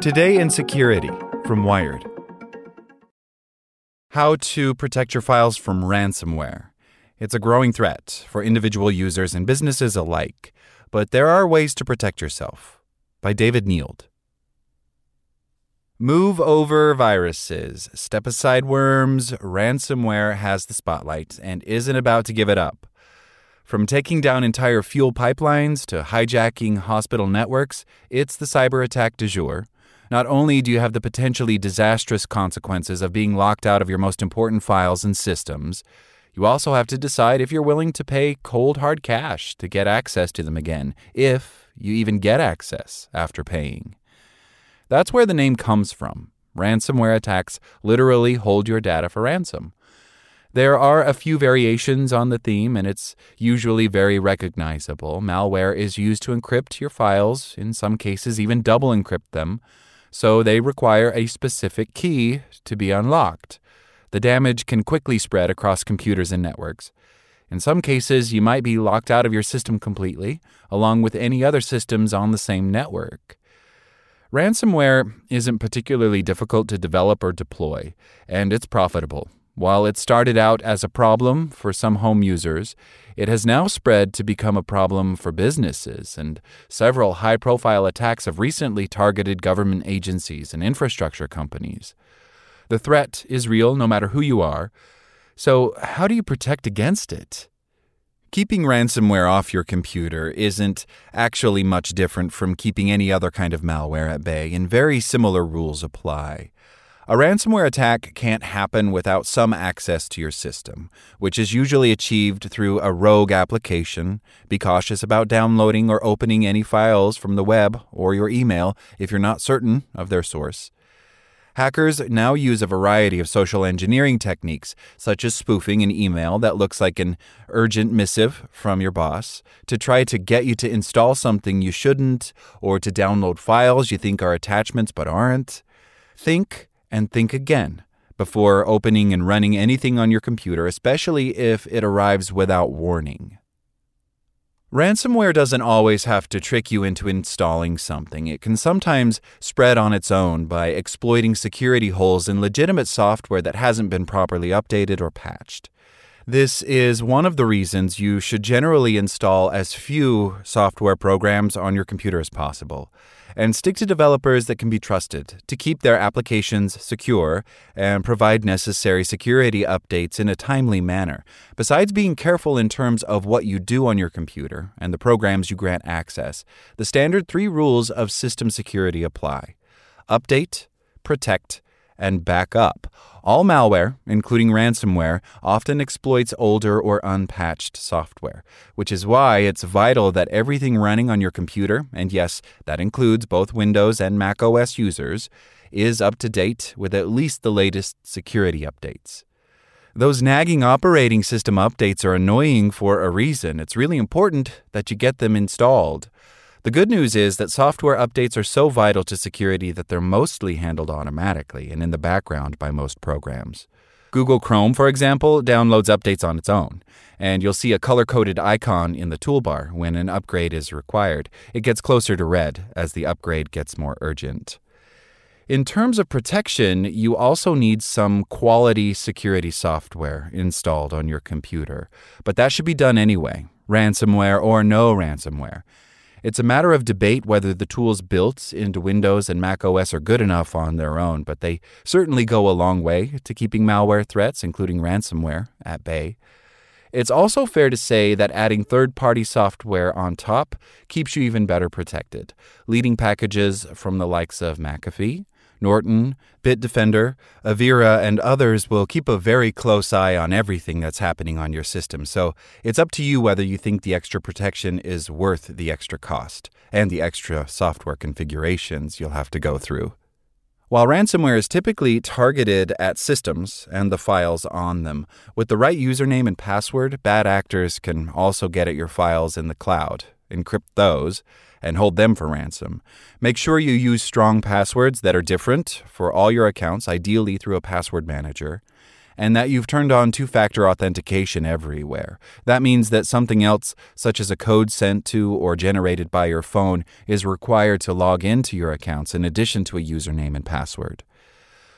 Today in Security from Wired. How to protect your files from ransomware. It's a growing threat for individual users and businesses alike, but there are ways to protect yourself. By David Nield. Move over viruses, step aside worms, ransomware has the spotlight and isn't about to give it up. From taking down entire fuel pipelines to hijacking hospital networks, it's the cyber attack du jour. Not only do you have the potentially disastrous consequences of being locked out of your most important files and systems, you also have to decide if you're willing to pay cold hard cash to get access to them again, if you even get access after paying. That's where the name comes from. Ransomware attacks literally hold your data for ransom. There are a few variations on the theme, and it's usually very recognizable. Malware is used to encrypt your files, in some cases, even double encrypt them, so they require a specific key to be unlocked. The damage can quickly spread across computers and networks. In some cases, you might be locked out of your system completely, along with any other systems on the same network. Ransomware isn't particularly difficult to develop or deploy, and it's profitable. While it started out as a problem for some home users, it has now spread to become a problem for businesses, and several high profile attacks have recently targeted government agencies and infrastructure companies. The threat is real no matter who you are. So, how do you protect against it? Keeping ransomware off your computer isn't actually much different from keeping any other kind of malware at bay, and very similar rules apply. A ransomware attack can't happen without some access to your system, which is usually achieved through a rogue application. Be cautious about downloading or opening any files from the web or your email if you're not certain of their source. Hackers now use a variety of social engineering techniques, such as spoofing an email that looks like an urgent missive from your boss, to try to get you to install something you shouldn't, or to download files you think are attachments but aren't. Think and think again before opening and running anything on your computer, especially if it arrives without warning. Ransomware doesn't always have to trick you into installing something. It can sometimes spread on its own by exploiting security holes in legitimate software that hasn't been properly updated or patched. This is one of the reasons you should generally install as few software programs on your computer as possible and stick to developers that can be trusted to keep their applications secure and provide necessary security updates in a timely manner. Besides being careful in terms of what you do on your computer and the programs you grant access, the standard three rules of system security apply update, protect, and back up. All malware, including ransomware, often exploits older or unpatched software, which is why it's vital that everything running on your computer, and yes, that includes both Windows and Mac OS users, is up to date with at least the latest security updates. Those nagging operating system updates are annoying for a reason. It's really important that you get them installed. The good news is that software updates are so vital to security that they're mostly handled automatically and in the background by most programs. Google Chrome, for example, downloads updates on its own, and you'll see a color coded icon in the toolbar when an upgrade is required. It gets closer to red as the upgrade gets more urgent. In terms of protection, you also need some quality security software installed on your computer, but that should be done anyway, ransomware or no ransomware. It's a matter of debate whether the tools built into Windows and Mac OS are good enough on their own, but they certainly go a long way to keeping malware threats, including ransomware, at bay. It's also fair to say that adding third party software on top keeps you even better protected. Leading packages from the likes of McAfee, Norton, Bitdefender, Avira, and others will keep a very close eye on everything that's happening on your system. So it's up to you whether you think the extra protection is worth the extra cost and the extra software configurations you'll have to go through. While ransomware is typically targeted at systems and the files on them, with the right username and password, bad actors can also get at your files in the cloud, encrypt those, and hold them for ransom. Make sure you use strong passwords that are different for all your accounts, ideally through a password manager, and that you've turned on two factor authentication everywhere. That means that something else, such as a code sent to or generated by your phone, is required to log into your accounts in addition to a username and password.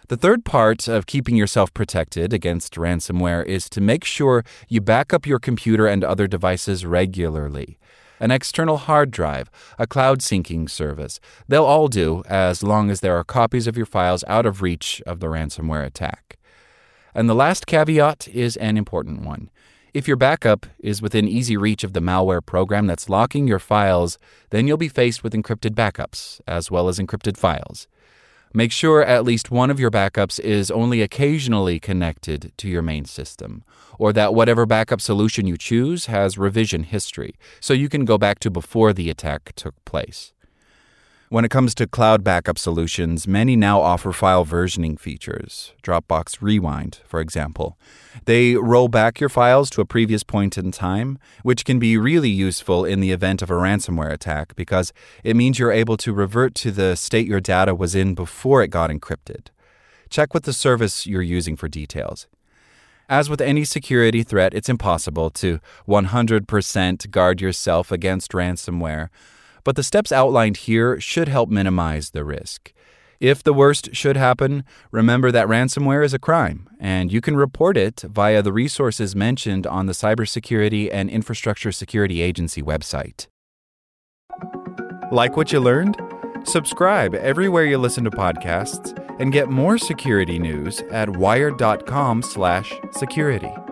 The third part of keeping yourself protected against ransomware is to make sure you back up your computer and other devices regularly an external hard drive, a cloud syncing service. They'll all do as long as there are copies of your files out of reach of the ransomware attack. And the last caveat is an important one. If your backup is within easy reach of the malware program that's locking your files, then you'll be faced with encrypted backups as well as encrypted files. Make sure at least one of your backups is only occasionally connected to your main system, or that whatever backup solution you choose has revision history, so you can go back to before the attack took place. When it comes to cloud backup solutions, many now offer file versioning features. Dropbox Rewind, for example. They roll back your files to a previous point in time, which can be really useful in the event of a ransomware attack because it means you're able to revert to the state your data was in before it got encrypted. Check with the service you're using for details. As with any security threat, it's impossible to 100% guard yourself against ransomware but the steps outlined here should help minimize the risk. If the worst should happen, remember that ransomware is a crime, and you can report it via the resources mentioned on the Cybersecurity and Infrastructure Security Agency website. Like what you learned? Subscribe everywhere you listen to podcasts and get more security news at wired.com/security.